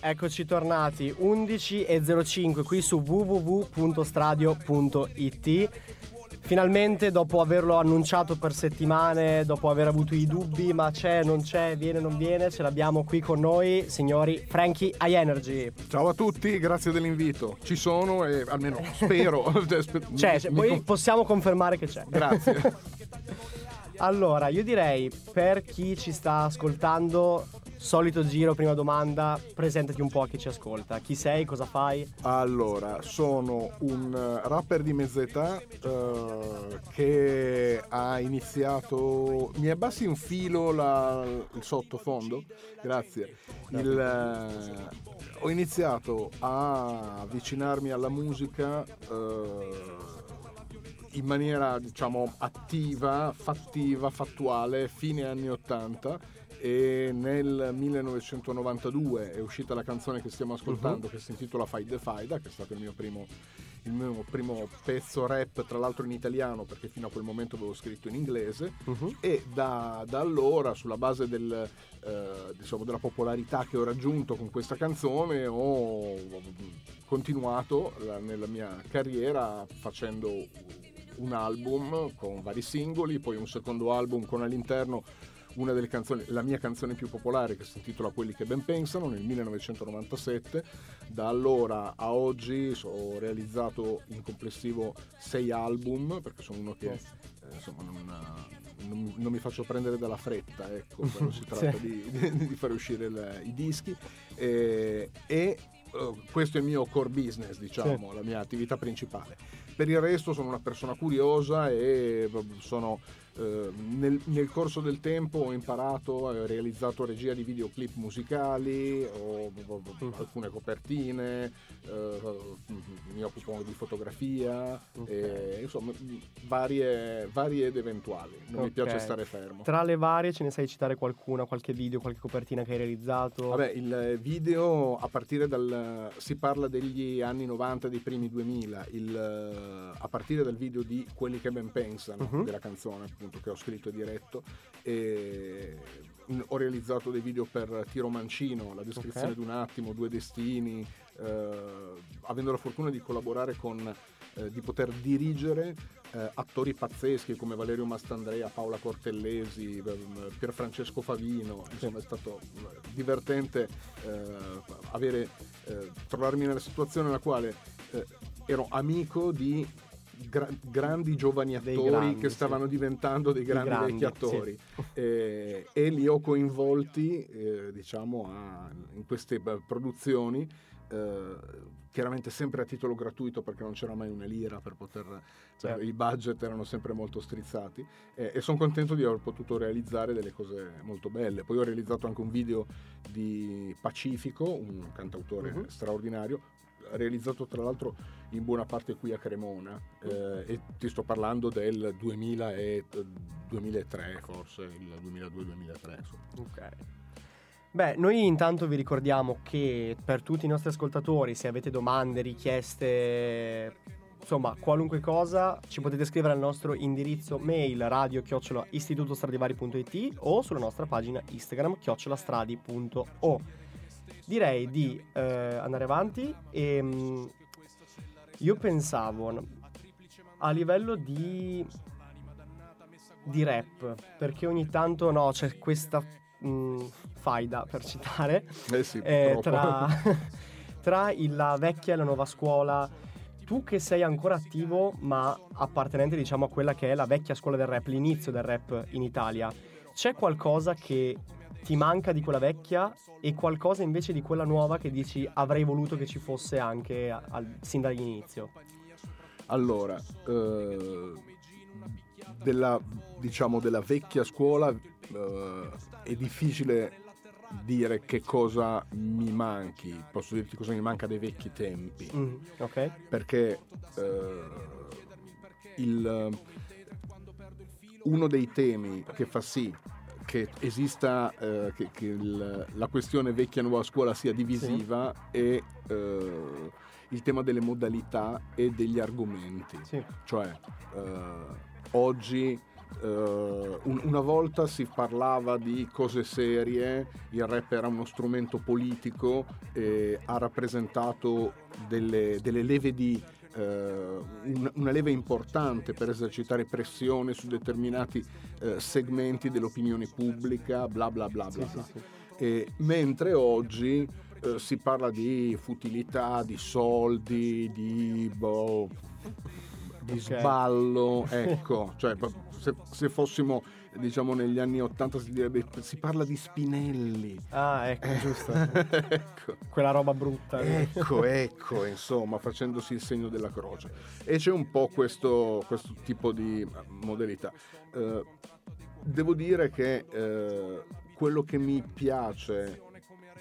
eccoci tornati 11 e 05 qui su www.stradio.it. Finalmente, dopo averlo annunciato per settimane, dopo aver avuto i dubbi, ma c'è, non c'è, viene, non viene, ce l'abbiamo qui con noi, signori Frankie I Energy. Ciao a tutti, grazie dell'invito. Ci sono e almeno spero. c'è, c'è poi possiamo confermare che c'è. Grazie. allora, io direi per chi ci sta ascoltando, Solito giro, prima domanda, presentati un po' a chi ci ascolta. Chi sei, cosa fai? Allora, sono un rapper di mezza età uh, che ha iniziato... Mi abbassi un filo la... il sottofondo? Grazie. Il, uh, ho iniziato a avvicinarmi alla musica... Uh, in maniera diciamo attiva, fattiva, fattuale, fine anni 80 e nel 1992 è uscita la canzone che stiamo ascoltando uh-huh. che si intitola Fight the Faida che è stato il mio primo il mio primo pezzo rap, tra l'altro in italiano, perché fino a quel momento avevo scritto in inglese, uh-huh. e da, da, allora, sulla base del, eh, diciamo, della popolarità che ho raggiunto con questa canzone, ho continuato la, nella mia carriera facendo un album con vari singoli, poi un secondo album con all'interno una delle canzoni, la mia canzone più popolare che si intitola Quelli che ben pensano nel 1997. Da allora a oggi ho realizzato in complessivo sei album perché sono uno che eh, insomma non, non, non, mi faccio prendere dalla fretta ecco, quando si tratta sì. di, di, fare uscire le, i dischi eh, e uh, questo è il mio core business, diciamo, sì. la mia attività principale. Per il resto sono una persona curiosa e sono eh, nel, nel, corso del tempo ho imparato, ho realizzato regia di videoclip musicali, ho, ho, ho mm. alcune copertine, eh, mi occupo di fotografia, okay. e, insomma varie, varie ed eventuali, non okay. mi piace stare fermo. Tra le varie ce ne sai citare qualcuna, qualche video, qualche copertina che hai realizzato? Vabbè, il video a partire dal... si parla degli anni 90, dei primi 2000, il, a partire dal video di Quelli che ben pensano, uh-huh. della canzone appunto che ho scritto e diretto e ho realizzato dei video per Tiro Mancino, la descrizione okay. di un attimo, due destini, eh, avendo la fortuna di collaborare con, eh, di poter dirigere eh, attori pazzeschi come Valerio Mastandrea, Paola Cortellesi, ehm, Pierfrancesco Favino, insomma è stato eh, divertente eh, avere, eh, trovarmi nella situazione nella quale ero amico di gra- grandi giovani attori grandi, che stavano sì. diventando dei grandi, grandi vecchi attori sì. e, e, li ho coinvolti eh, diciamo a, in queste produzioni eh, chiaramente sempre a titolo gratuito perché non c'era mai una lira per poter cioè, certo. i budget erano sempre molto strizzati eh, e sono contento di aver potuto realizzare delle cose molto belle poi ho realizzato anche un video di Pacifico un cantautore uh-huh. straordinario realizzato tra l'altro in buona parte qui a Cremona eh, e ti sto parlando del 2000 e, 2003 forse, il 2002-2003. Ok. Beh, noi intanto vi ricordiamo che per tutti i nostri ascoltatori, se avete domande, richieste, insomma, qualunque cosa, ci potete scrivere al nostro indirizzo mail radio chiocciola o sulla nostra pagina Instagram chiocciolastradi.o direi di eh, andare avanti e mh, mm, io pensavo a livello di di rap perché ogni tanto no c'è questa mh, mm, faida per citare eh sì, eh, tra, tra la vecchia e la nuova scuola. Tu che sei ancora attivo ma appartenente diciamo a quella che è la vecchia scuola del rap l'inizio del rap in Italia c'è qualcosa che ti manca di quella vecchia e qualcosa invece di quella nuova che dici avrei voluto che ci fosse anche al, sin dall'inizio? Allora, eh, della, diciamo della vecchia scuola eh, è difficile dire che cosa mi manchi, posso dirti cosa mi manca dei vecchi tempi. Mm, ok. Perché eh, il, uno dei temi che fa sì che esista, eh, che, che il, la questione vecchia nuova scuola sia divisiva sì. e eh, il tema delle modalità e degli argomenti. Sì. Cioè, eh, oggi Uh, un, una volta si parlava di cose serie, il rap era uno strumento politico e ha rappresentato delle, delle leve di Uh, una leva importante per esercitare pressione su determinati uh, segmenti dell'opinione pubblica, bla bla bla bla. Sì, bla. sì, sì. E, mentre oggi uh, si parla di futilità, di soldi, di, boh, di Ok. sballo, ecco, cioè se, se fossimo diciamo negli anni 80 si direbbe si parla di Spinelli. Ah, ecco, giusto. ecco. Quella roba brutta. Ecco, ecco, insomma, facendosi il segno della croce. E c'è un po' questo, questo tipo di modalità. Eh, devo dire che eh, quello che mi piace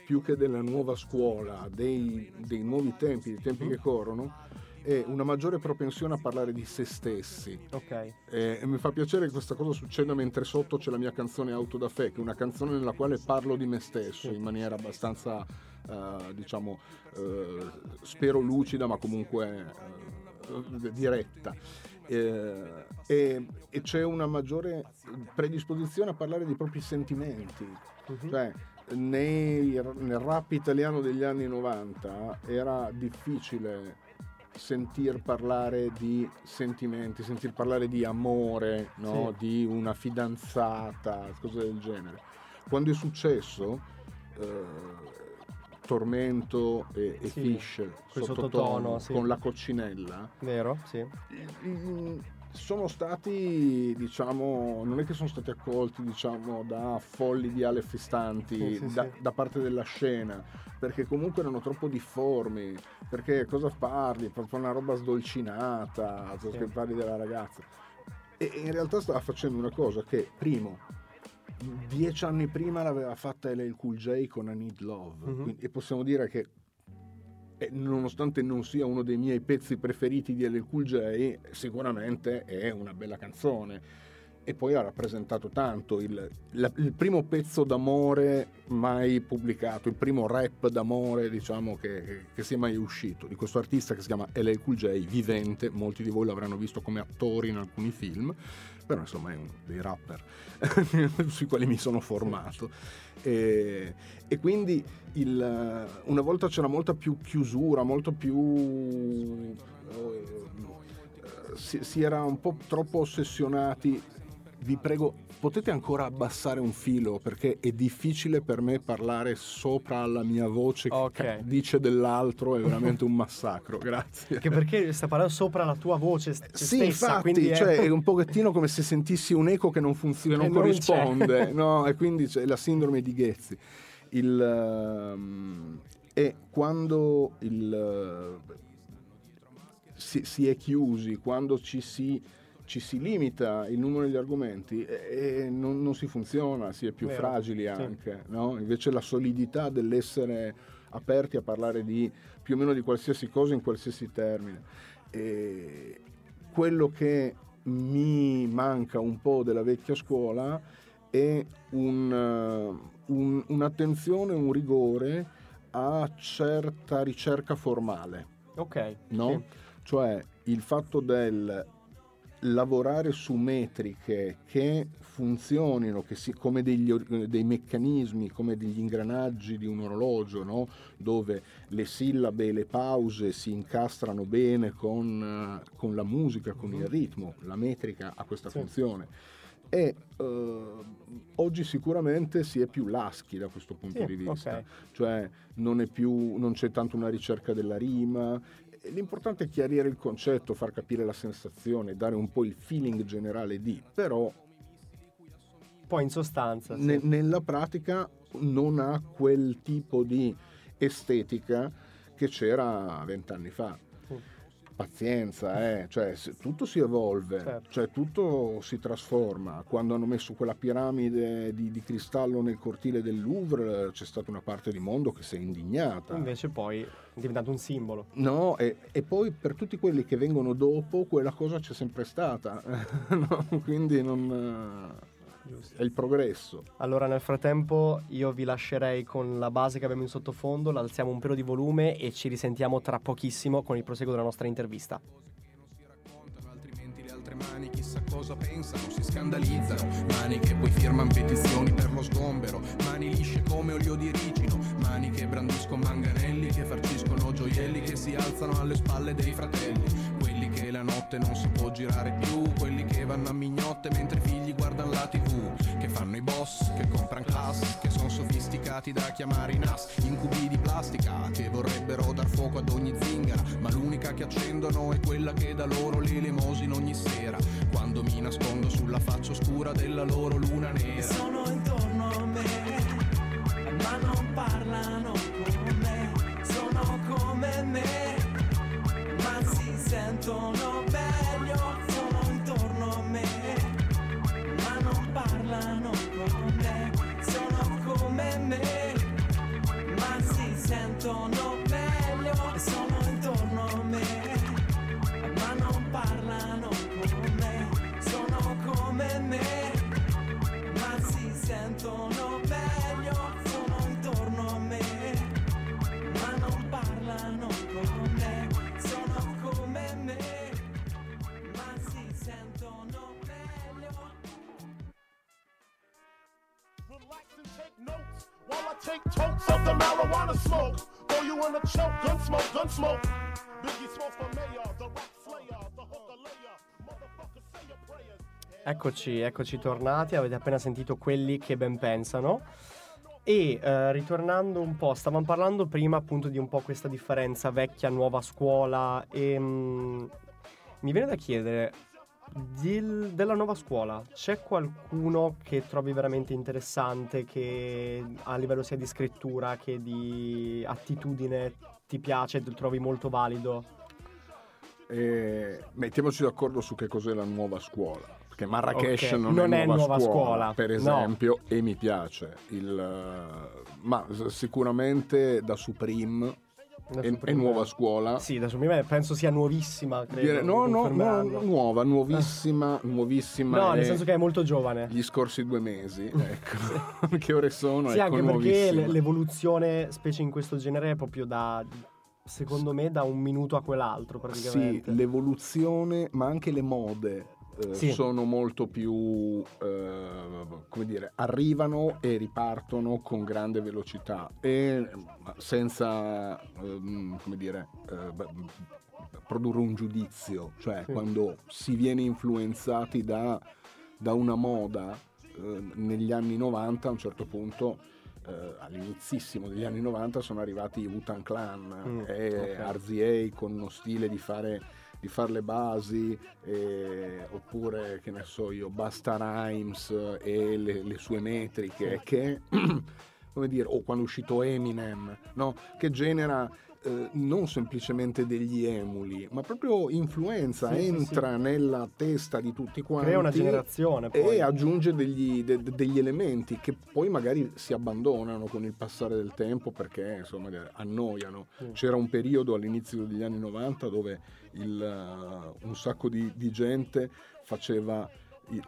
più che della nuova scuola, dei, dei nuovi tempi, dei tempi che corrono, è una maggiore propensione a parlare di se stessi. Ok. E, e mi fa piacere che questa cosa succeda mentre sotto c'è la mia canzone Auto da Fe, che è una canzone nella quale parlo di me stesso in maniera abbastanza, eh, diciamo, eh, spero lucida, ma comunque eh, diretta. Eh, e, e c'è una maggiore predisposizione a parlare dei propri sentimenti. Mhm. Cioè, nei- nel rap italiano degli anni 90 era difficile sentir parlare di sentimenti, sentir parlare di amore, no? di una fidanzata, cose del genere. Quando è successo, eh, Tormento e, e Sì, Fish sottotono sottotono, sì. con la coccinella, Vero? Sì. Mm, sono stati, diciamo, non è che sono stati accolti, diciamo, da folli di ale festanti Sì, sì, da, sì. da parte della scena, perché comunque erano troppo difformi, perché cosa parli? Proprio una roba sdolcinata, Sì. che parli della ragazza. E in realtà stava facendo una cosa che, primo, dieci anni prima l'aveva fatta LL Cool J con I Need Love, Mhm. quindi- e possiamo dire che nonostante non sia uno dei miei pezzi preferiti di LL Cool J, sicuramente è una bella canzone. E poi ha rappresentato tanto il, la- il primo pezzo d'amore mai pubblicato, il primo rap d'amore, diciamo, che, che sia mai uscito, di questo artista che si chiama LL Cool J, vivente, molti di voi l'avranno visto come attori in alcuni film, però insomma è uno dei rapper sui quali mi sono formato. E, e quindi il- una volta c'era molta più chiusura, molto più... eh, si, si era un po' troppo ossessionati. Vi prego, potete ancora abbassare un filo perché è difficile per me parlare sopra la mia voce Ok. che dice dell'altro, è veramente un massacro, grazie. Anche perché sta parlando sopra la tua voce st- Sì, stessa, infatti, quindi è... cioè, è un pochettino come se sentissi un eco che non funziona, Che non non corrisponde, no? E quindi c'è la sindrome di Ghezzi. Il, ehm, e quando il, eh, si, si è chiusi, quando ci si, ci si limita il numero degli argomenti, eh, eh, non, non si funziona, si è più Vero, fragili sì. anche, no? Invece la solidità dell'essere aperti a parlare di più o meno di qualsiasi cosa in qualsiasi termine. E quello che mi manca un po' della vecchia scuola è un, un- un'attenzione, un rigore a certa ricerca formale, Ok. no? sì. Cioè il fatto del lavorare su metriche che funzionino, che si, come degli dei meccanismi, come degli ingranaggi di un orologio, no? dove le sillabe e le pause si incastrano bene con, con la musica, con il ritmo, la metrica ha questa Sì. funzione. E eh, oggi sicuramente si è più laschi da questo punto Sì, di vista, ok. cioè non, è più, non c'è tanto una ricerca della rima, L'importante è chiarire il concetto, far capire la sensazione, dare un po' il feeling generale di, però Poi in sostanza... sì. ne- nella pratica non ha quel tipo di estetica che c'era vent'anni fa. Pazienza, eh, cioè tutto si evolve, Certo. cioè tutto si trasforma. Quando hanno messo quella piramide di, di cristallo nel cortile del Louvre c'è stata una parte di mondo che si è indignata. Invece poi è diventato un simbolo. No, e, e poi per tutti quelli che vengono dopo, quella cosa c'è sempre stata. No? Quindi non, eh, è il progresso. Allora nel frattempo io vi lascerei con la base che abbiamo in sottofondo, l'alziamo un pelo di volume e ci risentiamo tra pochissimo con il proseguo della nostra intervista. altrimenti le altre mani chissà cosa pensano, si scandalizzano, mani che poi firmano petizioni per lo sgombero, mani lisce come olio di ricino, mani che brandiscono manganelli, che farciscono gioielli, che si alzano alle spalle dei fratelli, quelli che la notte non si può girare più, quelli che vanno a mignotte mentre i figli guardano la tv, che fanno i boss, che comprano class, che sono sofisticati da chiamare i NAS, incubi di plastica, che vorrebbero dar fuoco ad ogni zingara, ma l'unica che accendono è quella che da loro l'elemosina ogni sera, quando mi nascondo sulla faccia oscura della loro luna nera. Sono intorno a me, ma non parlano con me, sono come me, ma si sentono meglio, parlano con me, sono come me, ma si sentono meglio, sono intorno a me, ma non parlano con me, sono come me ma si sentono meglio, take totes of the marijuana smoke. Throw you in a choke, gun smoke, gun smoke. Biggie smokes for mayor, the rap slayer, the hooker layer. Motherfucker, say your prayers. Eccoci, eccoci tornati, avete appena sentito quelli che ben pensano. E eh, ritornando un po', stavamo parlando prima appunto di un po' questa differenza vecchia-nuova scuola e mm, mi viene da chiedere, del- della nuova scuola c'è qualcuno che trovi veramente interessante, che a livello sia di scrittura che di attitudine ti piace, lo trovi molto valido? E mettiamoci d'accordo su che cos'è la nuova scuola. Perché Marrakesh Ok, non, non è nuova, nuova scuola, scuola, per no. esempio, e mi piace. Il, eh, ma sicuramente da Supreme è, è nuova scuola. Sì, adesso prima penso sia nuovissima, credo. No, mi no, no, nuova, nuovissima, nuovissima. No, nel senso che è molto giovane. Gli scorsi due mesi, ecco. che ore sono? Sì, ecco, anche perché l'evoluzione, specie in questo genere, è proprio da, secondo me, da un minuto a quell'altro Sì, praticamente. l'evoluzione, ma anche le mode eh, Sì. sono molto più, eh, come dire, arrivano e ripartono con grande velocità e senza, ehm, come dire, eh, produrre un giudizio, cioè Sì. quando si viene influenzati da, da una moda eh, negli anni 90 a un certo punto eh, all'inizissimo degli anni 90 sono arrivati i Wu-Tang Clan Mm, e ok. RZA con uno stile di fare, di fare le basi eh, oppure che ne so io Basta Rhymes e le, le sue metriche che come dire o quando è uscito Eminem no? che genera eh, non semplicemente degli emuli ma proprio influenza Sì, sì, entra nella testa di tutti quanti Crea una generazione poi. e aggiunge degli, de- de- degli elementi che poi magari si abbandonano con il passare del tempo perché insomma annoiano. Sì. C'era un periodo all'inizio degli anni 90 dove il, uh, un sacco di, di gente faceva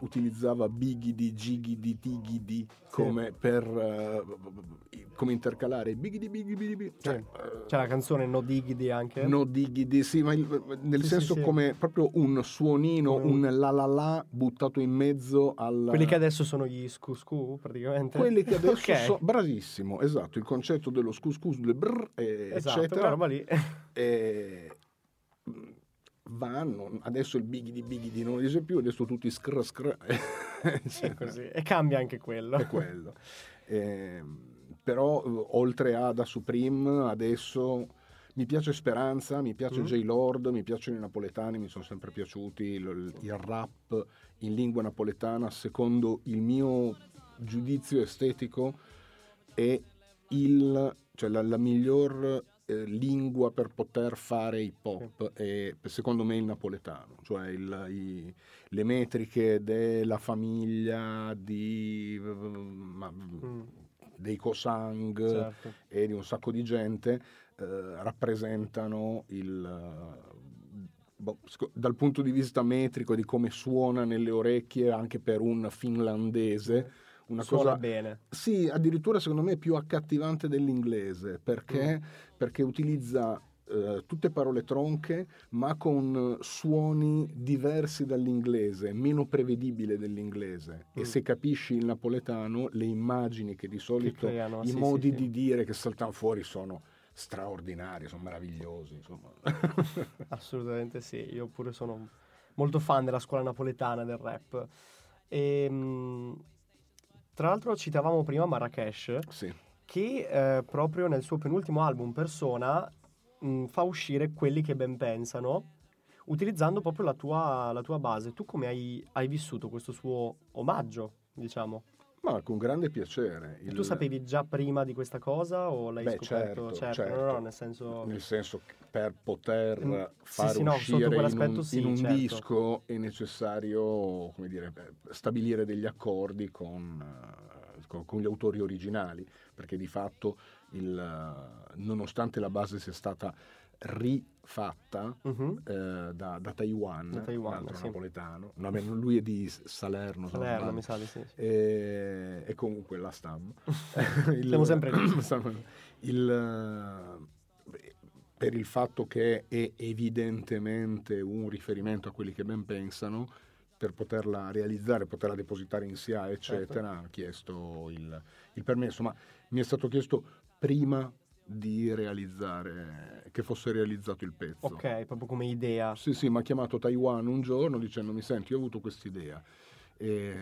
utilizzava bigidi, gigidi, tigidi come per uh, come intercalare bigidi, bigidi, bigidi, cioè, uh, C'è la canzone No Diggity anche. No diggity, sì, ma il- nel Sì, senso sì, sì. come proprio un suonino, Come un la la la buttato in mezzo al... Quelli che adesso sono gli Scuscu praticamente. Quelli che adesso Ok. sono... Bravissimo, esatto, il concetto dello scus del brr, e- Esatto, eccetera. roba lì. e mm, vanno, adesso il bigidi bigidi non dice più, adesso tutti scr scr. È così. E cambia anche quello. È quello. Ehm, però eh, oltre a da Supreme adesso mi piace Speranza, mi piace Mm. J-Lord, mi piacciono i napoletani, mi sono sempre piaciuti, il, il rap in lingua napoletana secondo il mio giudizio estetico è il, cioè la, la miglior eh, lingua per poter fare hip hop è secondo me il napoletano, cioè il- i- le metriche della famiglia di, ma- Mm, dei Cosang certo. e di un sacco di gente eh, rappresentano il boh, dal punto di vista metrico di come suona nelle orecchie anche per un finlandese una Suona cosa bene. sì, addirittura secondo me è più accattivante dell'inglese perché, Mm. perché utilizza eh, tutte parole tronche, ma con suoni diversi dall'inglese, meno prevedibile dell'inglese. Mm. E se capisci il napoletano, le immagini che di solito, creano, i sì, modi sì. di dire che saltano fuori sono straordinari, sono meravigliosi. Insomma. Assolutamente sì, io pure sono molto fan della scuola napoletana del rap. E, mh, tra l'altro citavamo prima Marrakesh, sì. che eh, proprio nel suo penultimo album Persona mh, fa uscire quelli che ben pensano, utilizzando proprio la tua, la tua base. Tu come hai, hai vissuto questo suo omaggio, diciamo? Ma con grande piacere. E tu sapevi già prima di questa cosa o l'hai Beh, scoperto? certo, no, no, certo. nel senso... Nel senso che per poter Mm, fare sì, no, uscire in un, sì, in un certo. disco è necessario come dire, stabilire degli accordi con, eh, con- con gli autori originali, perché di fatto, il, eh, nonostante la base sia stata rifatta Mhm. eh, da, da Taiwan, Da Taiwan, sì. napoletano, no, lui è di Salerno, Salerno, mi sa di sì. sì. E, e comunque la stam. Il- Siamo sempre lì. il, eh, per il fatto che è evidentemente un riferimento a quelli che ben pensano, per poterla realizzare, poterla depositare in SIA, eccetera, Certo. ha chiesto il, il permesso, ma mi è stato chiesto prima di realizzare, che fosse realizzato il pezzo. Ok, proprio come idea. Sì, sì, mi ha chiamato Taiwan un giorno dicendomi, senti, io ho avuto quest'idea. E,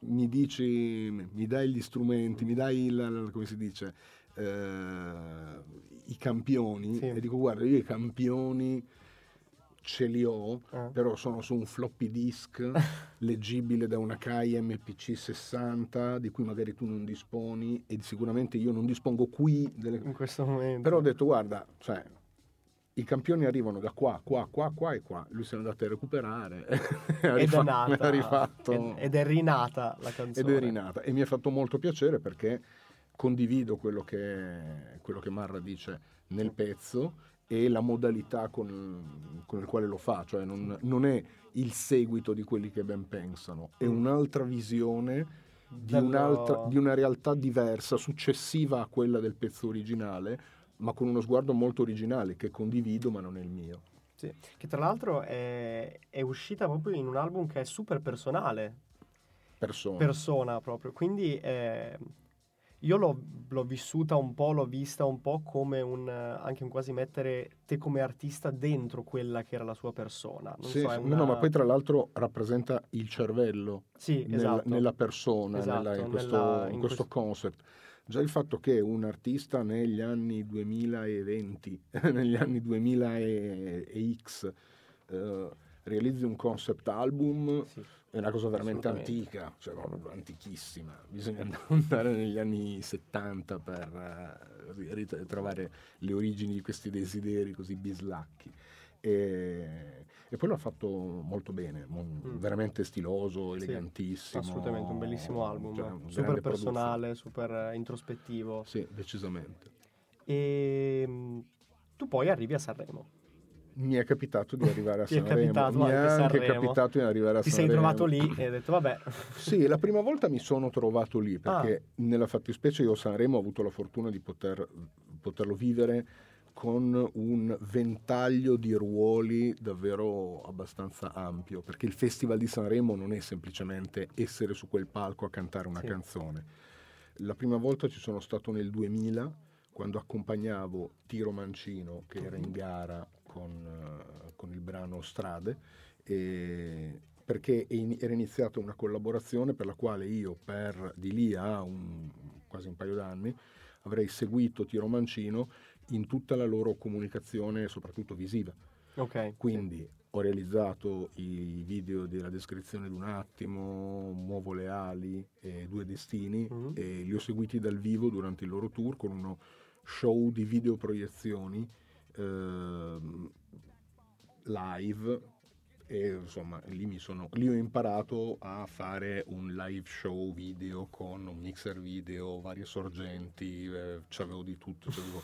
mi dici, mi dai gli strumenti, mi dai, il, come si dice, eh, i campioni. Sì. E dico, guarda, io i campioni ce li ho, Ah. però sono su un floppy disk leggibile da una Kai MPC 60 di cui magari tu non disponi e sicuramente io non dispongo qui delle, In questo momento. però ho detto, guarda, cioè, i campioni arrivano da qua, qua, qua, qua e qua. Lui se è andato a recuperare. ha ed è nata. ha rifatto. Ed, ed è rinata la ed canzone. è rinata. E mi ha fatto molto piacere perché condivido quello che, quello che Marra dice nel pezzo e la modalità con, con il quale lo fa. Cioè non, non è il seguito di quelli che ben pensano, è Mm. un'altra visione di, un'altra- di una realtà diversa, successiva a quella del pezzo originale, ma con uno sguardo molto originale che condivido ma non è il mio. Sì. Che tra l'altro è, è uscita proprio in un album che è super personale. Persona. Persona proprio. Quindi eh, io l'ho, l'ho vissuta un po', l'ho vista un po' come un, anche un quasi mettere te come artista dentro quella che era la sua persona. Non Sì, so, sì. una- No, ma poi tra l'altro rappresenta il cervello Sì, nel- esatto. nella persona, Esatto, nella- in questo, nella- in in questo concept. Già il fatto che un artista negli anni 2020, negli anni 2000 e, e X, eh, realizzi un concept album Sì. è una cosa veramente antica, cioè antichissima. Bisogna andare negli anni 70 per eh, rit- trovare le origini di questi desideri così bislacchi. E, e poi l'ha fatto molto bene, Mm. veramente stiloso, Sì, elegantissimo. Assolutamente, un bellissimo album. cioè, un super personale, super eh, introspettivo. produzione. Sì, decisamente. E mm, tu poi arrivi a Sanremo. Mi è capitato di arrivare a Ti è Sanremo. capitato Mi è anche Sanremo. capitato di arrivare a Ti sei Sanremo. trovato lì e hai detto, vabbè, Sì, la prima volta mi sono trovato lì perché Ah. nella fattispecie io a Sanremo ho avuto la fortuna di poter, poterlo vivere con un ventaglio di ruoli davvero abbastanza ampio, perché il Festival di Sanremo non è semplicemente essere su quel palco a cantare una Sì. canzone. La prima volta ci sono stato nel 2000 quando accompagnavo Tiro Mancino che era in gara con, eh, con il brano Strade e perché era iniziata una collaborazione per la quale io per di lì a un- quasi un paio d'anni avrei seguito Tiro Mancino in tutta la loro comunicazione soprattutto visiva ok. quindi ho realizzato i video della descrizione di un attimo, Muovo le ali e Due destini Mhm. e li ho seguiti dal vivo durante il loro tour con uno show di videoproiezioni ehm, live e insomma lì, mi sono, lì ho imparato a fare un live show video con un mixer video, varie sorgenti, eh, c'avevo di tutto, c'avevo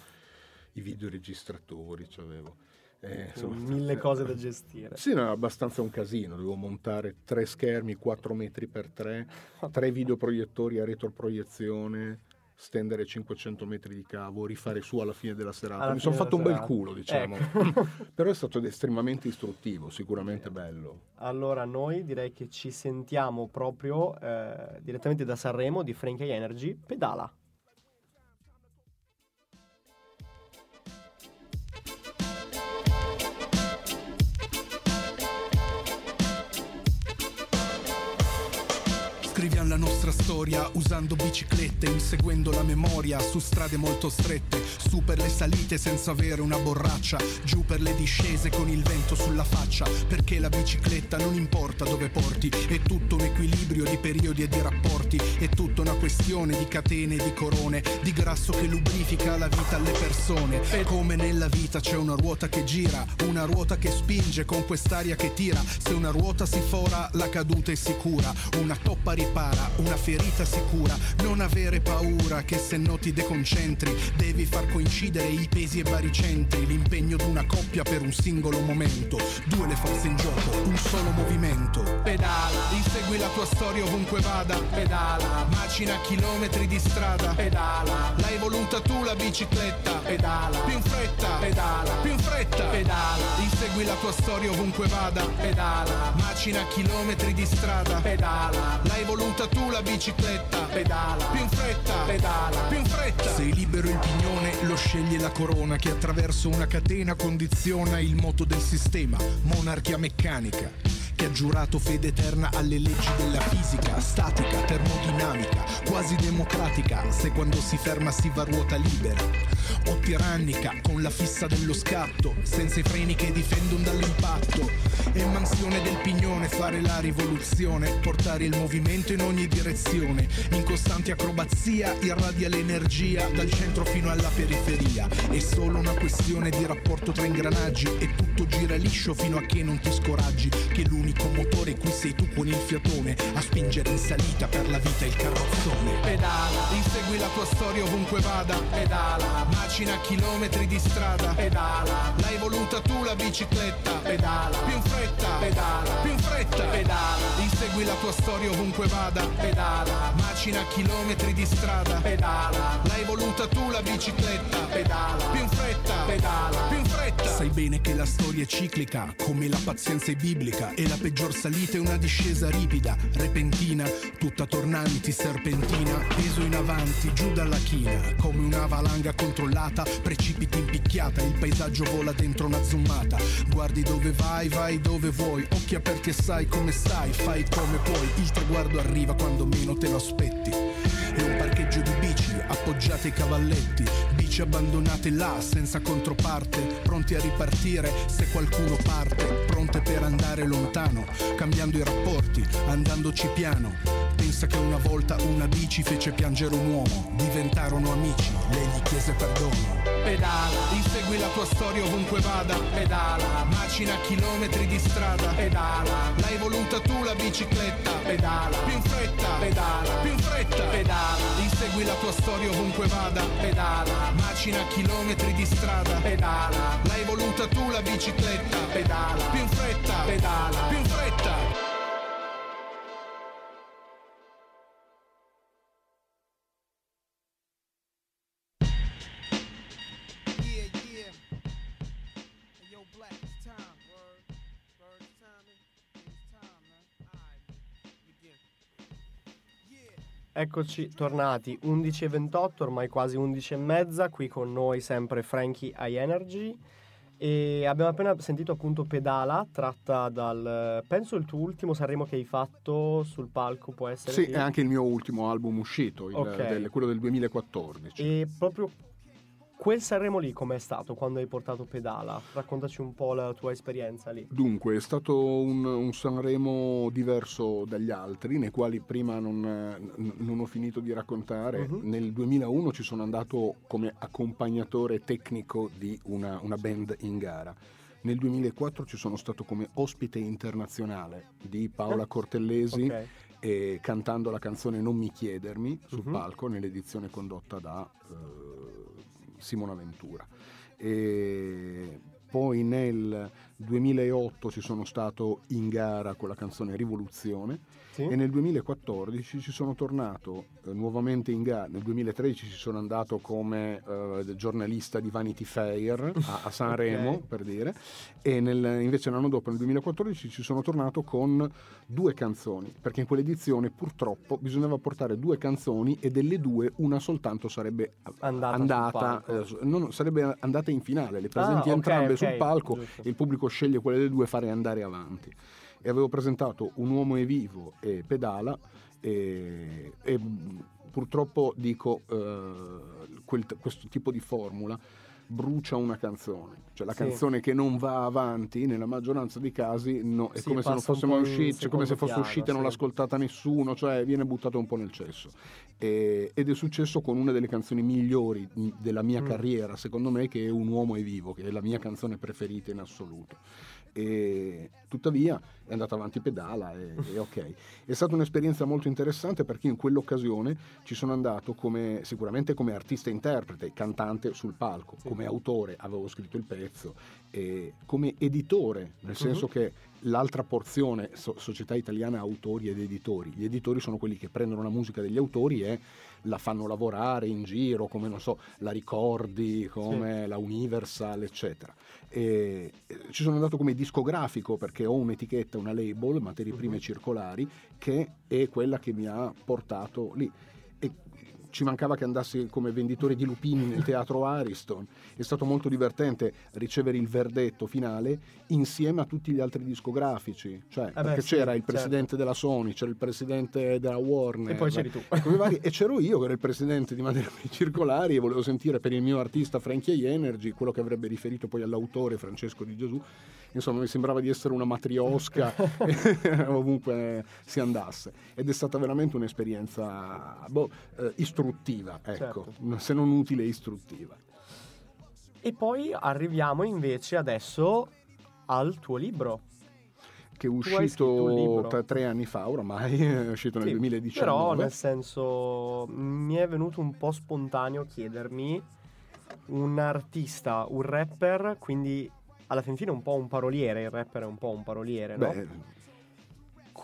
i videoregistratori, c'avevo... eh, insomma, mille cose da gestire. sì, no, era abbastanza un casino. Dovevo montare tre schermi 4 metri per 3, tre videoproiettori a retroproiezione, stendere 500 metri di cavo, rifare su alla fine della serata. Alla Mi sono fatto un della bel serata. culo, diciamo. Ecco. Però è stato estremamente istruttivo, sicuramente bello. Allora, noi direi che ci sentiamo proprio eh, direttamente da Sanremo di Frankie Energy. Pedala. La nostra storia usando biciclette, inseguendo la memoria su strade molto strette, su per le salite senza avere una borraccia, giù per le discese con il vento sulla faccia, perché la bicicletta non importa dove porti, è tutto un equilibrio di periodi e di rapporti, è tutta una questione di catene e di corone, di grasso che lubrifica la vita alle persone. E come nella vita c'è una ruota che gira, una ruota che spinge con quest'aria che tira, se una ruota si fora la caduta è sicura, una toppa ripara, una ferita sicura, non avere paura che se no ti deconcentri, devi far coincidere i pesi e baricentri, l'impegno d'una coppia per un singolo momento, due le forze in gioco, un solo movimento. Pedala, insegui la tua storia ovunque vada, pedala, macina chilometri di strada, pedala, l'hai voluta tu la bicicletta, pedala, più in fretta, pedala, più in fretta, pedala, insegui la tua storia ovunque vada, pedala, macina chilometri di strada, pedala, l'hai voluta tu la bicicletta, pedala, più in fretta, pedala, più in fretta. Sei libero il pignone, lo sceglie la corona che attraverso una catena condiziona il moto del sistema, monarchia meccanica che ha giurato fede eterna alle leggi della fisica, statica, termodinamica, quasi democratica, se quando si ferma si va a ruota libera, o tirannica, con la fissa dello scatto, senza i freni che difendono dall'impatto, e mansione del pignone, fare la rivoluzione, portare il movimento in ogni direzione, in costante acrobazia irradia l'energia dal centro fino alla periferia, è solo una questione di rapporto tra ingranaggi e tutto gira liscio fino a che non ti scoraggi, che l'unico motore qui sei tu con il fiatone, a spingere in salita per la vita il carrozzone. Pedala, insegui la tua storia ovunque vada, pedala, macina chilometri di strada, pedala, l'hai voluta tu la bicicletta, pedala, più in fretta, pedala, più in fretta, pedala, insegui la tua storia ovunque vada, pedala, macina chilometri di strada, pedala, l'hai voluta tu la bicicletta, pedala, più in fretta, pedala, più in fretta. Sai bene che la storia è ciclica, come la pazienza è biblica, e la peggior salita è una discesa ripida, repentina, tutta tornanti, serpentina, peso in avanti, giù dalla china, come una valanga controllata, precipiti in picchiata, il paesaggio vola dentro una zoomata, guardi dove vai, vai dove vuoi, occhi aperti e sai come stai, fai come puoi, il traguardo arriva quando meno te lo aspetti. È un parcheggio di bici, appoggiate ai cavalletti, bici abbandonate là senza controparte, pronti a ripartire se qualcuno parte, pronte per andare lontano, cambiando i rapporti, andandoci piano. Pensa che una volta una bici fece piangere un uomo, diventarono amici, lei gli chiese perdono. Pedala, insegui la tua storia ovunque vada, pedala, macina chilometri di strada, pedala, l'hai voluta tu la bicicletta, pedala, più in fretta, pedala, più in fretta, pedala, insegui la tua storia ovunque vada, pedala, macina chilometri di strada, pedala, l'hai voluta tu la bicicletta, pedala, più in fretta, pedala, più in fretta. Eccoci tornati 11.28, ormai quasi 11.30, qui con noi sempre Frankie High Energy e abbiamo appena sentito appunto Pedala tratta dal, penso il tuo ultimo Sanremo che hai fatto sul palco può essere? Sì, è anche il mio ultimo album uscito, il- Ok. del- quello del 2014. E proprio quel Sanremo lì com'è stato quando hai portato Pedala? Raccontaci un po' la tua esperienza lì. Dunque, è stato un, un Sanremo diverso dagli altri, nei quali prima non, eh, non ho finito di raccontare. Mhm. Nel 2001 ci sono andato come accompagnatore tecnico di una, una band in gara. Nel 2004 ci sono stato come ospite internazionale di Paola Cortellesi Ok. e cantando la canzone Non mi chiedermi sul Mhm. palco nell'edizione condotta da eh, Simona Ventura. E poi nel 2008 ci sono stato in gara con la canzone Rivoluzione Sì? e nel 2014 ci sono tornato eh, nuovamente in gara, nel 2013 ci sono andato come eh, giornalista di Vanity Fair a, a Sanremo Ok. per dire e nel- invece l'anno dopo nel 2014 ci sono tornato con due canzoni perché in quell'edizione purtroppo bisognava portare due canzoni e delle due una soltanto sarebbe Andata andata eh, non- sarebbe andata in finale le presenti Ah, ok, entrambe ok, sul palco giusto. e il pubblico sceglie quelle delle due fare andare avanti. E avevo presentato Un uomo è vivo e Pedala e, e, mh, purtroppo dico eh, quel- questo tipo di formula brucia una canzone cioè la Sì. canzone che non va avanti nella maggioranza dei casi no, è Sì, come se non uscita cioè come se fosse piano, uscita e non l'ha ascoltata nessuno cioè viene buttata un po' nel cesso e- ed è successo con una delle canzoni migliori della mia Mm. carriera secondo me che è Un uomo è vivo che è la mia canzone preferita in assoluto e tuttavia è andata avanti pedala e, e ok. È stata un'esperienza molto interessante perché in quell'occasione ci sono andato come, sicuramente come artista interprete, cantante sul palco, Sì. come autore avevo scritto il pezzo, e come editore, nel senso Mhm. che l'altra porzione, so- Società Italiana Autori ed Editori, gli editori sono quelli che prendono la musica degli autori e la fanno lavorare in giro, come non so, la Ricordi, come la Universal, eccetera. E eh, ci sono andato come discografico perché ho un'etichetta, una label, materie prime Mhm. circolari, che è quella che mi ha portato lì. Ci mancava che andassi come venditore di lupini nel teatro Ariston. È stato molto divertente ricevere il verdetto finale insieme a tutti gli altri discografici. Cioè, beh, perché sì, c'era il certo. presidente della Sony, c'era il presidente della Warner. E poi c'eri tu. e come vari- e c'ero io che ero il presidente di Materie Circolari e volevo sentire per il mio artista Frankie Energy quello che avrebbe riferito poi all'autore Francesco Di Gesù. Insomma, mi sembrava di essere una matriosca ovunque si andasse. Ed è stata veramente un'esperienza boh, eh, istruttiva, ecco, Certo. se non utile, istruttiva. E poi arriviamo invece adesso al tuo libro. Che è uscito tre, tre anni fa ormai, è uscito nel Sì, 2019. Però nel senso mi è venuto un po' spontaneo chiedermi un artista, un rapper, quindi alla fin fine un po' un paroliere, il rapper è un po' un paroliere, no? Beh,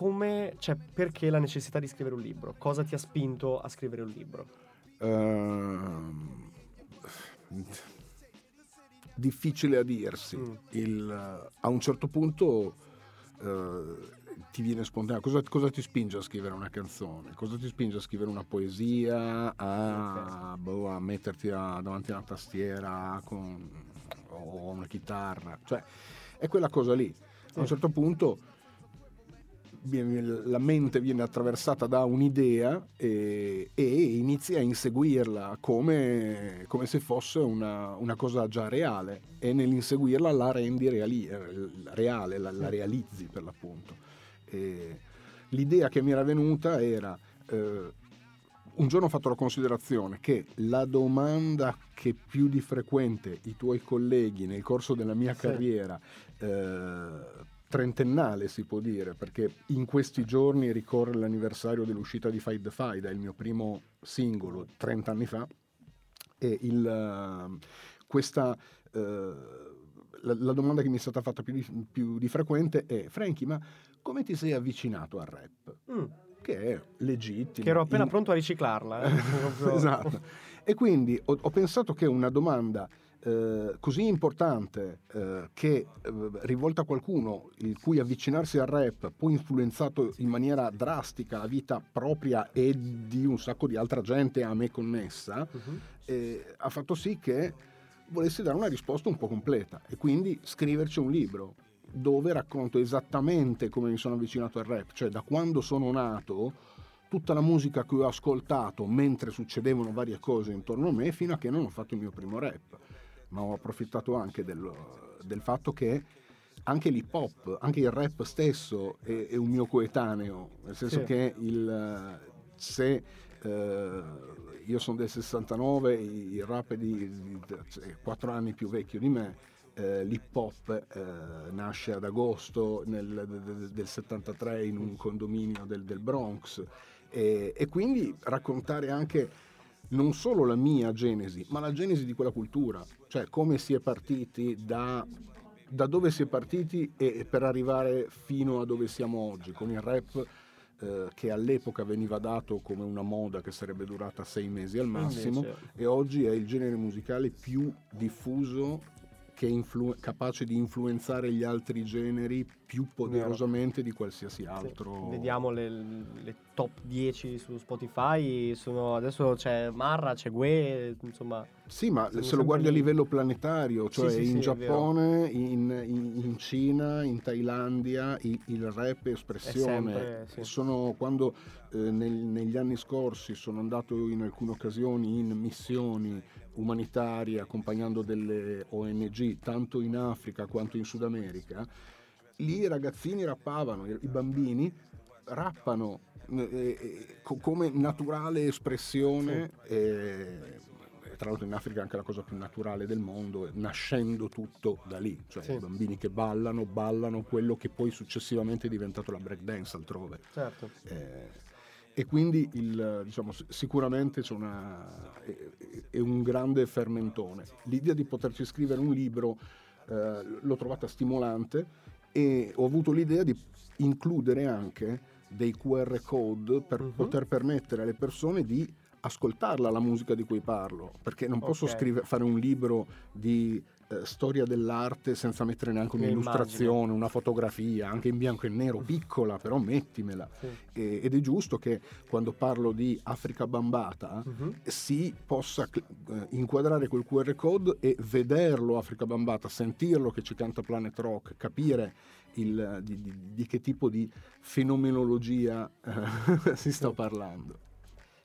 Come, cioè, perché la necessità di scrivere un libro? Cosa ti ha spinto a scrivere un libro? Ehm, difficile a dirsi. Mm. Il- a un certo punto eh, ti viene spontaneo. Cosa, cosa ti spinge a scrivere una canzone? Cosa ti spinge a scrivere una poesia? A, boh, a metterti a- davanti a una tastiera con, o una chitarra? Cioè, è quella cosa lì. A un certo punto la mente viene attraversata da un'idea e, e inizi a inseguirla come, come se fosse una, una cosa già reale e nell'inseguirla la rendi reali- reale, la, la realizzi per l'appunto. E l'idea che mi era venuta era... eh, un giorno ho fatto la considerazione che la domanda che più di frequente i tuoi colleghi nel corso della mia Sì. carriera eh, trentennale si può dire, perché in questi giorni ricorre l'anniversario dell'uscita di Fight the Fight, è il mio primo singolo 30 anni fa, e il, eh, questa, eh, la, la domanda che mi è stata fatta più di, più di frequente è Frankie, ma come ti sei avvicinato al rap? Mm, Che è legittimo. che ero appena in- pronto a riciclarla. eh, esatto. E quindi ho, ho pensato che una domanda eh, così importante eh, che eh, rivolta a qualcuno il cui avvicinarsi al rap poi influenzato in maniera drastica la vita propria e di un sacco di altra gente a me connessa, eh, ha fatto sì che volessi dare una risposta un po' completa e quindi scriverci un libro dove racconto esattamente come mi sono avvicinato al rap, cioè da quando sono nato, tutta la musica che ho ascoltato mentre succedevano varie cose intorno a me fino a che non ho fatto il mio primo rap, ma ho approfittato anche del, del fatto che anche l'hip hop, anche il rap stesso è, è un mio coetaneo, nel senso Sì. che il, se eh, io sono del 69, il rap è di, di, cioè, 4 anni più vecchio di me, eh, l'hip hop eh, nasce ad agosto nel- del, del 73 in un condominio del, del Bronx e, e quindi raccontare anche non solo la mia genesi, ma la genesi di quella cultura, cioè come si è partiti da, da dove si è partiti e, e per arrivare fino a dove siamo oggi, con il rap eh, che all'epoca veniva dato come una moda che sarebbe durata sei mesi al massimo Invece- e oggi è il genere musicale più diffuso che influ- capace di influenzare gli altri generi più poderosamente di qualsiasi Sì. altro. Vediamo le, le top 10 su Spotify. Sono, adesso c'è Marra, c'è Gue, insomma. Sì, ma se lo guardi a sempre lì. livello planetario, cioè Sì, sì, in sì, è vero. Giappone, in, in- in Cina, in Thailandia, il, il rap è È espressione. sempre, sì. Sono quando nel- negli anni scorsi sono andato in alcune occasioni in missioni umanitarie accompagnando delle ONG, tanto in Africa quanto in Sud America. Lì i ragazzini rappavano, i bambini rappano eh, eh, co- come naturale espressione. eh, tra l'altro in Africa è anche la cosa più naturale del mondo, nascendo tutto da lì, cioè Sì. i bambini che ballano, ballano quello che poi successivamente è diventato la breakdance altrove. Certo. Eh, e quindi il, diciamo, sicuramente una, è, è un grande fermentone. L'idea di poterci scrivere un libro eh, l'ho trovata stimolante e ho avuto l'idea di includere anche dei QR code per Mhm. poter permettere alle persone di ascoltarla la musica di cui parlo, perché non posso Ok. scrive- fare un libro di eh, storia dell'arte senza mettere neanche un'illustrazione, una fotografia, anche in bianco e nero, piccola, però mettimela. Sì. E- ed è giusto che quando parlo di Africa bambata Mhm. si possa eh, inquadrare quel QR code e vederlo Africa bambata, sentirlo che ci canta Planet Rock, capire il- di, di- di che tipo di fenomenologia eh, si sta parlando.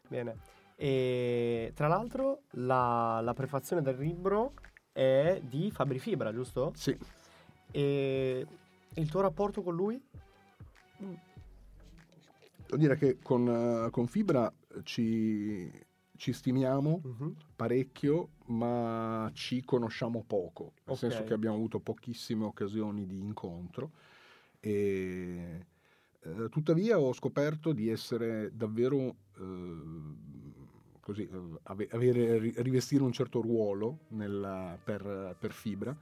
Bene. E tra l'altro la, la prefazione del libro è di Fabri Fibra, giusto? Sì, E il tuo rapporto con lui? devo dire che con, eh, con Fibra ci, ci stimiamo Mhm. parecchio, ma ci conosciamo poco, nel Ok. senso che abbiamo avuto pochissime occasioni di incontro e eh, tuttavia ho scoperto di essere davvero eh, così, eh, ave- avere, ri- rivestire un certo ruolo nella- per, per Fibra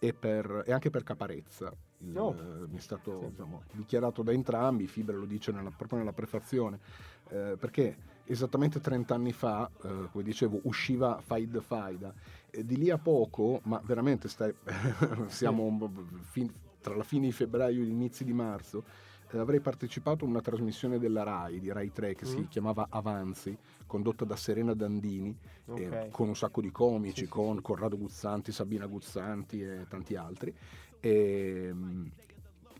e, per- e anche per Caparezza. Il- Oh. mi è stato Sì. diciamo, dichiarato da entrambi, Fibra lo dice nella- proprio nella prefazione, eh, perché esattamente 30 anni fa, eh, come dicevo, usciva Faid Faida. E di lì a poco, ma veramente stai- siamo fin- tra la fine di febbraio e gli inizi di marzo, avrei partecipato a una trasmissione della RAI, di RAI 3, che si Mm. chiamava Avanzi, condotta da Serena Dandini, eh, Ok. con un sacco di comici, Sì, con sì. Corrado Guzzanti, Sabina Guzzanti e tanti altri. E,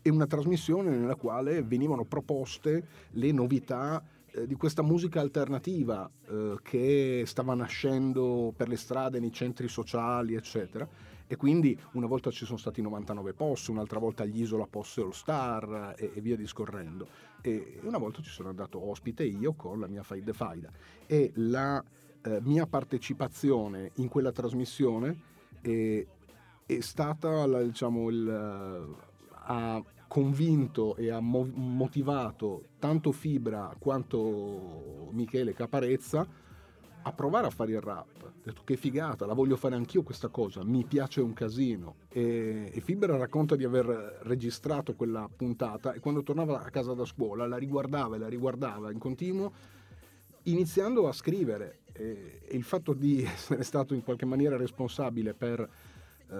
e una trasmissione nella quale venivano proposte le novità eh, di questa musica alternativa eh, che stava nascendo per le strade, nei centri sociali, eccetera. E quindi una volta ci sono stati 99 POS, un'altra volta gli Isola POS All Star e, e via discorrendo. E una volta ci sono andato ospite io con la mia Faida Faida. E la eh, mia partecipazione in quella trasmissione è, è stata, la- diciamo, il, eh, ha convinto e ha mo- motivato tanto Fibra quanto Michele Caparezza a provare a fare il rap. Ho detto che figata, la voglio fare anch'io questa cosa, mi piace un casino. E, e Fibra racconta di aver registrato quella puntata e quando tornava a casa da scuola la riguardava e la riguardava in continuo, iniziando a scrivere. E, e il fatto di essere stato in qualche maniera responsabile per eh,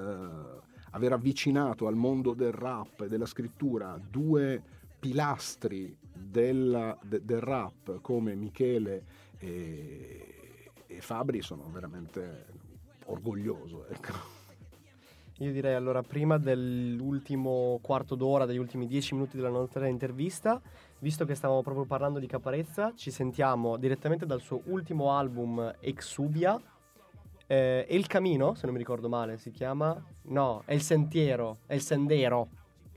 aver avvicinato al mondo del rap e della scrittura due pilastri della- de- del rap come Michele e, e Fabri sono veramente orgoglioso. Ecco. Io direi allora, prima dell'ultimo quarto d'ora, degli ultimi dieci minuti della nostra intervista, visto che stavamo proprio parlando di Caparezza, ci sentiamo direttamente dal suo ultimo album Exubia. Eh, El Camino, se non mi ricordo male, si chiama. No, è il Sentiero, è il Sendero.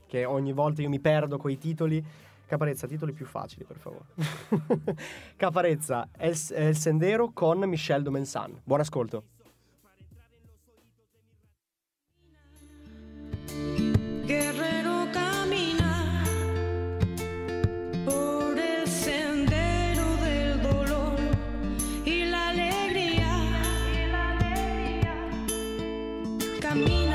Che ogni volta io mi perdo coi titoli. Caparezza, titoli più facili, per favore. Caparezza, El, El Sendero con Michel Domensan. Buon ascolto. Guerrero camina por el sendero del dolor y la alegría. Camina.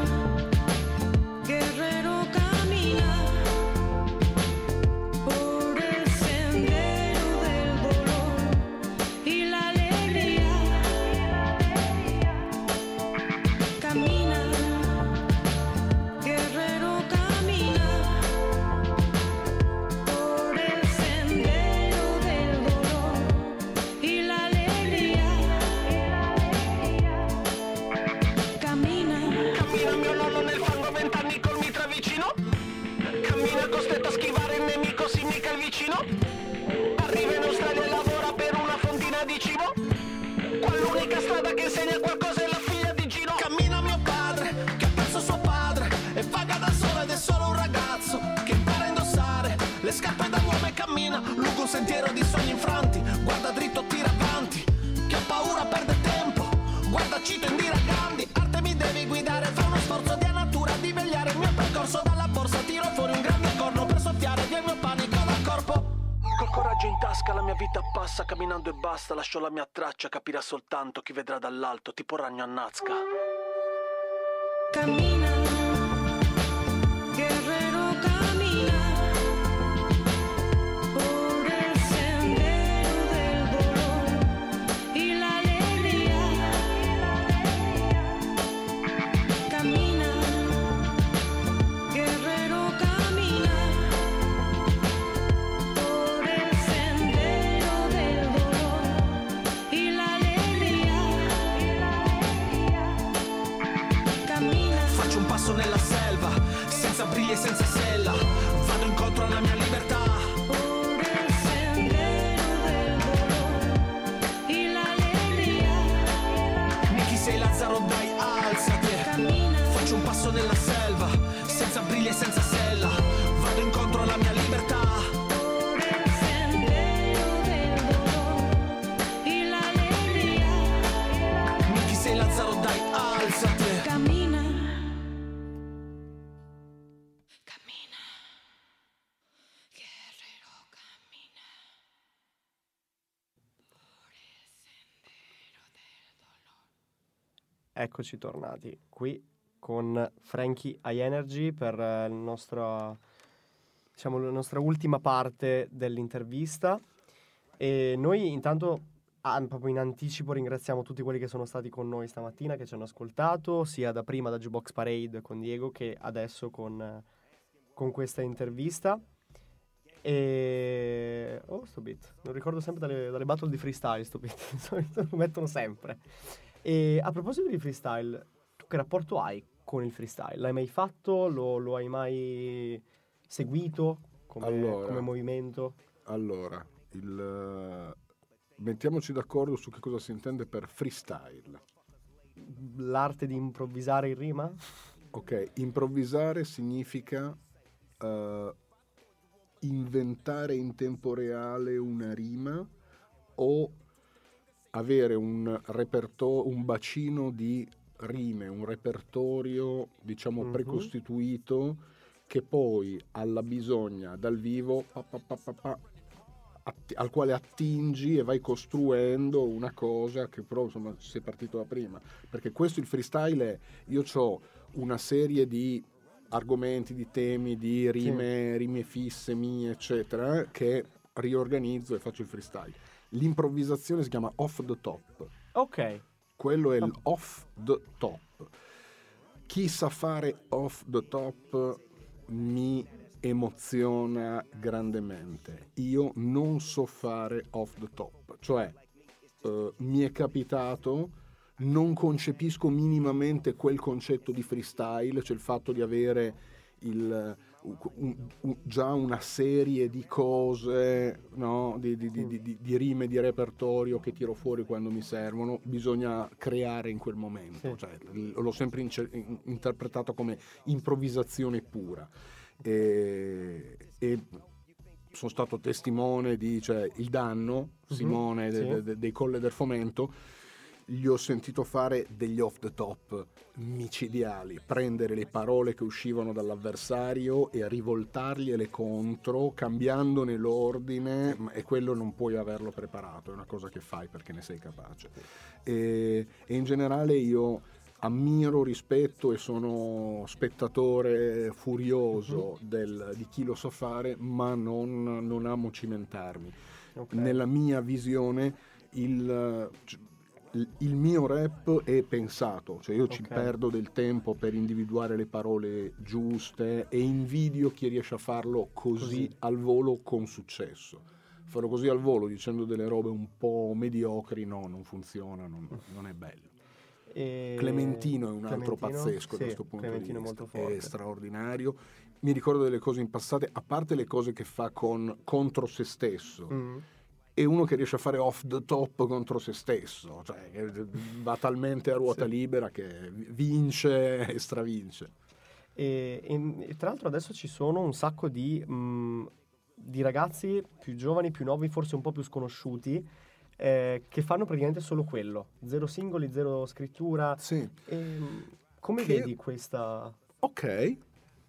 Sentiero di sogni infranti. Guarda dritto, tira avanti. Che ha paura perde tempo. Guarda Cito Indira Gandhi Arte mi devi guidare Fa uno sforzo di natura Di vegliare il mio percorso dalla borsa Tiro fuori un grande corno Per soffiare via il mio panico dal corpo. Col coraggio in tasca la mia vita passa Camminando e basta Lascio la mia traccia Capirà soltanto chi vedrà dall'alto Tipo ragno a Nazca. Camina, guerrero, Senza Eccoci tornati qui con Frankie High Energy per eh, nostro, diciamo, la nostra ultima parte dell'intervista. E noi intanto, ah, proprio in anticipo, ringraziamo tutti quelli che sono stati con noi stamattina, che ci hanno ascoltato, sia da prima da Jukebox Parade con Diego che adesso con, eh, con questa intervista. E... Oh, sto beat. Non ricordo sempre dalle, dalle battle di freestyle, sto beat. Lo mettono sempre. E a proposito di freestyle, tu che rapporto hai con il freestyle? L'hai mai fatto? Lo, lo hai mai seguito come, Allora. come movimento? Allora, il, eh, mettiamoci d'accordo su che cosa si intende per freestyle. L'arte di improvvisare in rima? Ok, improvvisare significa eh, inventare in tempo reale una rima o avere un reperto- un bacino di rime, un repertorio diciamo Mhm. precostituito che poi alla bisogna dal vivo pa, pa, pa, atti- al quale attingi e vai costruendo una cosa che però insomma sei partito da prima. Perché questo il freestyle è io ho una serie di argomenti, di temi, di rime, rime fisse mie eccetera che riorganizzo e faccio il freestyle l'improvvisazione si chiama off the top Ok, quello è il off the top. Chi sa fare off the top mi emoziona grandemente. Io non so fare off the top, cioè eh, mi è capitato, non concepisco minimamente quel concetto di freestyle, cioè il fatto di avere il, un- un- già una serie di cose, no? di, di- di- di- rime, di repertorio che tiro fuori quando mi servono, bisogna creare in quel momento. Sì. Cioè, l'ho sempre in- interpretato come improvvisazione pura. E, e sono stato testimone di cioè, il danno, Simone de- sì. de- de- dei Colle del Fomento, gli ho sentito fare degli off the top micidiali, prendere le parole che uscivano dall'avversario e rivoltargliele contro, cambiandone l'ordine, e quello non puoi averlo preparato, è una cosa che fai perché ne sei capace. E, e in generale io ammiro, rispetto e sono spettatore furioso del- di chi lo sa fare, ma non, non amo cimentarmi. Ok. Nella mia visione il, il mio rap è pensato, cioè io ci Ok. perdo del tempo per individuare le parole giuste e invidio chi riesce a farlo così, Così. al volo con successo. Farlo così al volo dicendo delle robe un po' mediocri, no, non funziona, non, non è bello. E- Clementino è un altro Clementino? pazzesco Sì, da questo punto Clementino di è vista, è straordinario. Mi ricordo delle cose impastate, a parte le cose che fa con, contro se stesso, Mm. È uno che riesce a fare off the top contro se stesso, cioè va talmente a ruota libera che vince e stravince. E, e- e tra l'altro adesso ci sono un sacco di, mm, di ragazzi più giovani, più nuovi, forse un po' più sconosciuti, eh, che fanno praticamente solo quello. Zero singoli, zero scrittura. Sì. Ehm, come Che- vedi questa... Ok,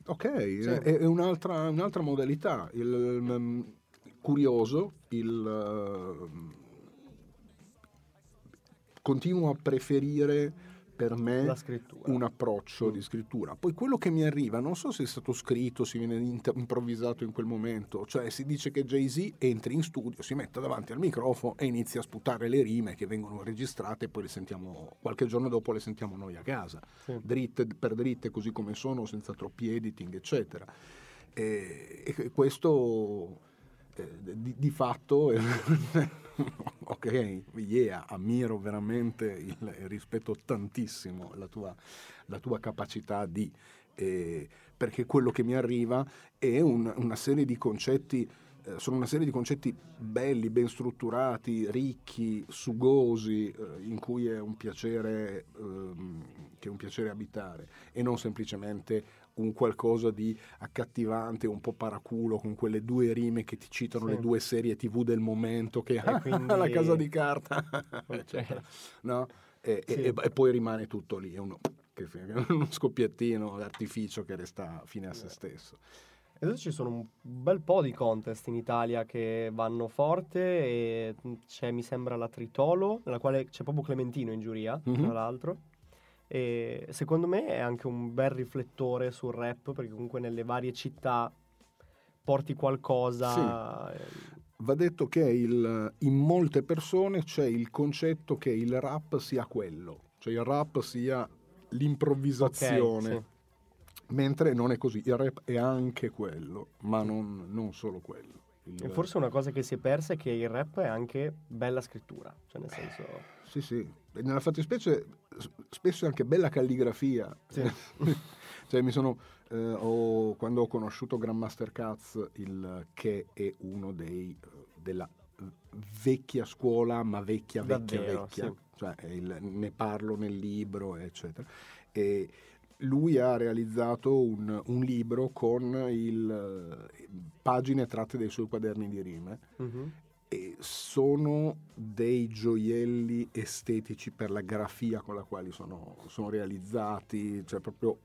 ok, è, è un'altra, un'altra modalità. Il, mm, curioso, il, mm, continuo a preferire per me un approccio Mm. di scrittura. Poi quello che mi arriva, non so se è stato scritto, si viene improvvisato in quel momento, cioè si dice che Jay-Z entri in studio, si mette davanti al microfono e inizia a sputare le rime che vengono registrate e poi le sentiamo, qualche giorno dopo le sentiamo noi a casa, Sì. dritte per dritte così come sono, senza troppi editing, eccetera. E, e questo di, di fatto, ok, yeah, ammiro veramente e rispetto tantissimo la tua, la tua capacità di, eh, perché quello che mi arriva è un- una serie di concetti, eh, sono una serie di concetti belli, ben strutturati, ricchi, sugosi, eh, in cui è un piacere, ehm, che è un piacere abitare e non semplicemente un qualcosa di accattivante, un po' paraculo con quelle due rime che ti citano Sì. le due serie tv del momento che ah, quindi- la casa di carta eccetera. no? e, Sì. e- e poi rimane tutto lì è uno, che- uno scoppiettino d'artificio che resta fine a se stesso E adesso ci sono un bel po' di contest in Italia che vanno forte e c'è, mi sembra, la Tritolo, nella quale c'è proprio Clementino in giuria, Mhm. tra l'altro. E secondo me è anche un bel riflettore sul rap, perché comunque nelle varie città porti qualcosa. eh, va detto che il- in molte persone c'è il concetto che il rap sia quello cioè il rap sia l'improvvisazione Ok, mentre non è così il rap è anche quello ma non, non solo quello Il- E forse una cosa che si è persa è che il rap è anche bella scrittura, cioè nel senso... Sì, sì. Nella fattispecie spesso è anche bella calligrafia. Sì. cioè, mi sono, eh, ho- quando ho conosciuto Grandmaster Katz, il, che è uno dei, della vecchia scuola, ma vecchia, vecchia, Davvero, vecchia. sì. Cioè, il- ne parlo nel libro, eccetera. E lui ha realizzato un, un libro con il, eh, pagine tratte dai suoi quaderni di rime Mhm. Sono dei gioielli estetici per la grafia con la quale sono, sono realizzati, cioè proprio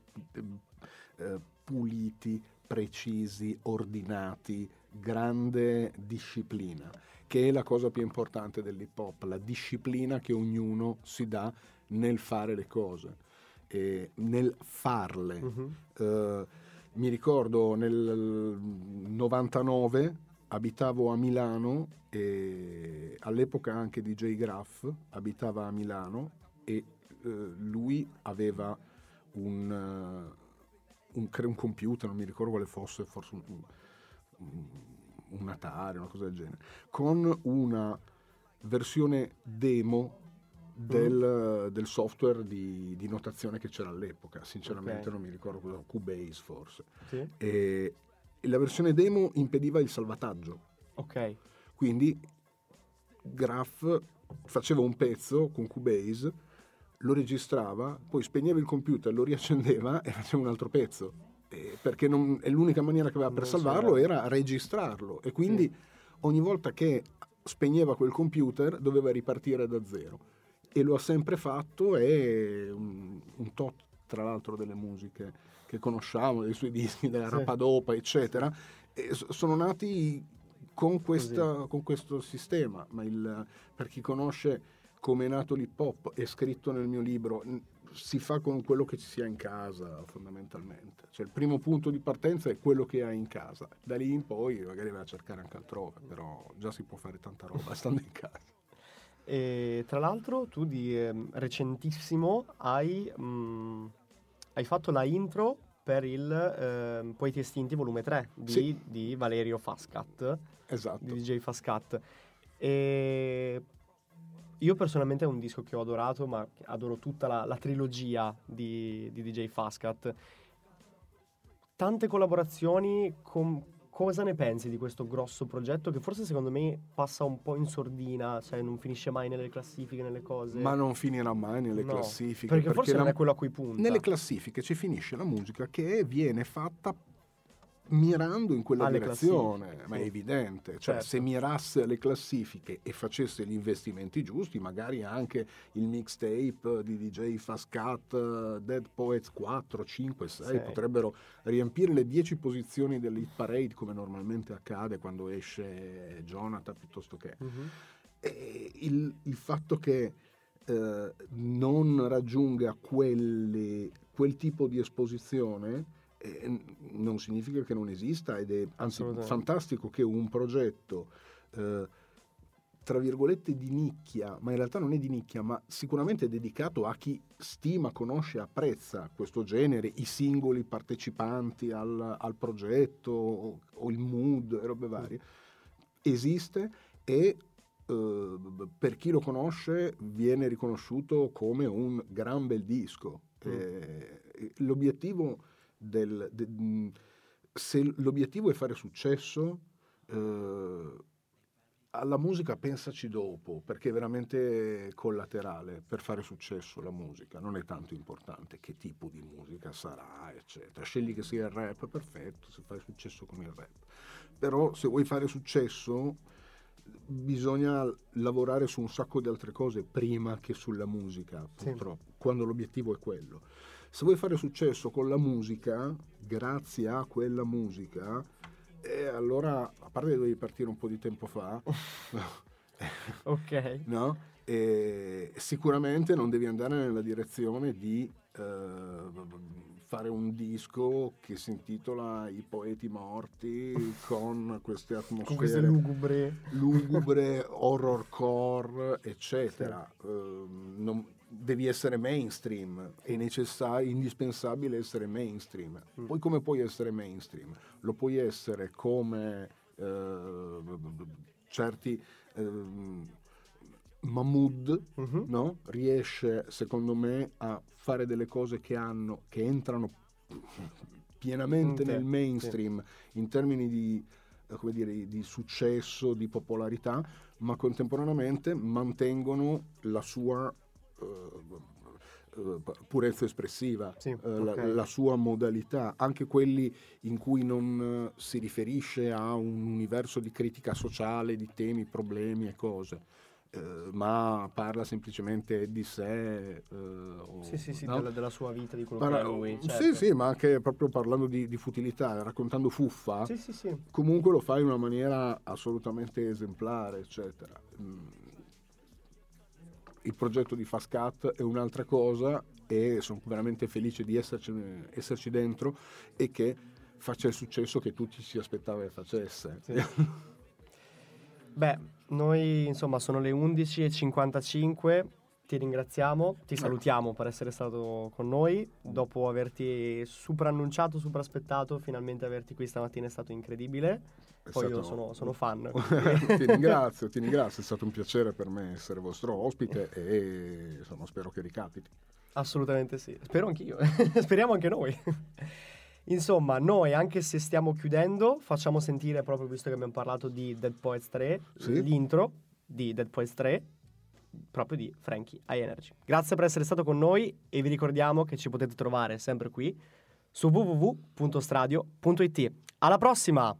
eh, puliti, precisi, ordinati, grande disciplina, che è la cosa più importante dell'hip hop, la disciplina che ognuno si dà nel fare le cose, nel farle. Mhm. Eh, mi ricordo nel 99 abitavo a Milano e all'epoca anche DJ Graff abitava a Milano e eh, lui aveva un, eh, un, un computer, non mi ricordo quale fosse, forse un, un, Atari, una cosa del genere, con una versione demo del, del software di, di notazione che c'era all'epoca. Sinceramente Ok. non mi ricordo cosa, Cubase forse. Sì. E la versione demo impediva il salvataggio. Ok. Quindi Graph faceva un pezzo con Cubase, lo registrava, poi spegneva il computer, lo riaccendeva e faceva un altro pezzo. E perché non- l'unica maniera che aveva per Non salvarlo c'era. era registrarlo. E quindi ogni volta che spegneva quel computer doveva ripartire da zero. E lo ha sempre fatto e un, un tot, tra l'altro, delle musiche che conosciamo, dei suoi dischi, della Sì. Rapadopa, eccetera, sono nati con, questa- con questo sistema. Ma il- per chi conosce come è nato l'hip hop, è scritto nel mio libro, si fa con quello che ci sia in casa fondamentalmente. Cioè il primo punto di partenza è quello che hai in casa. Da lì in poi magari vai a cercare anche altrove, però già si può fare tanta roba stando in casa. E tra l'altro tu di ehm, recentissimo hai, mm, hai fatto la intro per il ehm, Poeti Estinti volume 3 di, Sì. di Valerio Fascat, Esatto. di DJ Fascat. E io personalmente è un disco che ho adorato, ma adoro tutta la, la trilogia di, di DJ Fascat. Tante collaborazioni, com- cosa ne pensi di questo grosso progetto che forse secondo me passa un po' in sordina, cioè non finisce mai nelle classifiche, nelle cose? Ma non finirà mai nelle No, classifiche. Perché, forse la- non è quello a cui punta. Nelle classifiche ci finisce la musica che viene fatta mirando in quella Alle direzione, ma è evidente. Cioè, Certo. se mirasse alle classifiche e facesse gli investimenti giusti, magari anche il mixtape di DJ Fast Cut, Dead Poets 4, 5, 6 Sei. potrebbero riempire le 10 posizioni dell'hit parade come normalmente accade quando esce Jonathan piuttosto che e il, il fatto che eh, non raggiunga quelle- quel tipo di esposizione eh, non significa che non esista ed è anzi fantastico che un progetto eh, tra virgolette di nicchia, ma in realtà non è di nicchia, ma sicuramente dedicato a chi stima, conosce, apprezza questo genere, i singoli partecipanti al, al progetto o, o il mood e robe varie, esiste e eh, per chi lo conosce viene riconosciuto come un gran bel disco. Eh, l'obiettivo del, de- mh, se l'obiettivo è fare successo, eh, alla musica pensaci dopo, perché è veramente collaterale per fare successo la musica, non è tanto importante che tipo di musica sarà, eccetera. Scegli che sia il rap, perfetto, se fai successo con il rap. Però se vuoi fare successo bisogna lavorare su un sacco di altre cose prima che sulla musica, Sì. purtroppo, quando l'obiettivo è quello. Se vuoi fare successo con la musica, grazie a quella musica, eh, allora, a parte che devi partire un po' di tempo fa, Ok. no? E sicuramente non devi andare nella direzione di eh, fare un disco che si intitola I poeti morti con queste atmosfere Con queste lugubre. lugubre, horrorcore, eccetera. Ehm, non- devi essere mainstream, è necessario, indispensabile essere mainstream. Mm. Poi come puoi essere mainstream? Lo puoi essere come eh, certi ehm, Mahmood, Mhm. no? riesce secondo me a fare delle cose che hanno che entrano pienamente Mm, sì, nel mainstream in termini di, eh, come dire, di successo, di popolarità, ma contemporaneamente mantengono la sua eh, purezza espressiva, Sì, eh, la, ok. la sua modalità, anche quelli in cui non eh, si riferisce a un universo di critica sociale, di temi, problemi e cose. ma parla semplicemente di sé. o- Sì, sì, sì, no? della, della sua vita, di quello Parla- che è lui. Sì, certo. sì, ma anche proprio parlando di, di futilità, raccontando fuffa, Sì, sì, sì. comunque lo fa in una maniera assolutamente esemplare, eccetera. Mm. Il progetto di Fast Cut è un'altra cosa e sono veramente felice di esserci, esserci dentro e che faccia il successo che tutti si aspettava che facesse. Sì. Beh, noi insomma sono le 11.55 ti ringraziamo, ti salutiamo per essere stato con noi. Dopo averti super annunciato, super aspettato, finalmente averti qui stamattina è stato incredibile. È Poi io stato- sono, sono fan. ti ringrazio, ti ringrazio, è stato un piacere per me essere vostro ospite e insomma, spero che ricapiti. Assolutamente sì. Spero anch'io. Speriamo anche noi. Insomma, noi anche se stiamo chiudendo, facciamo sentire proprio visto che abbiamo parlato di Dead Poets 3, Sì. l'intro di Dead Poets 3 proprio di Frankie High Energy. Grazie per essere stato con noi e vi ricordiamo che ci potete trovare sempre qui su www.stradio.it. Alla prossima!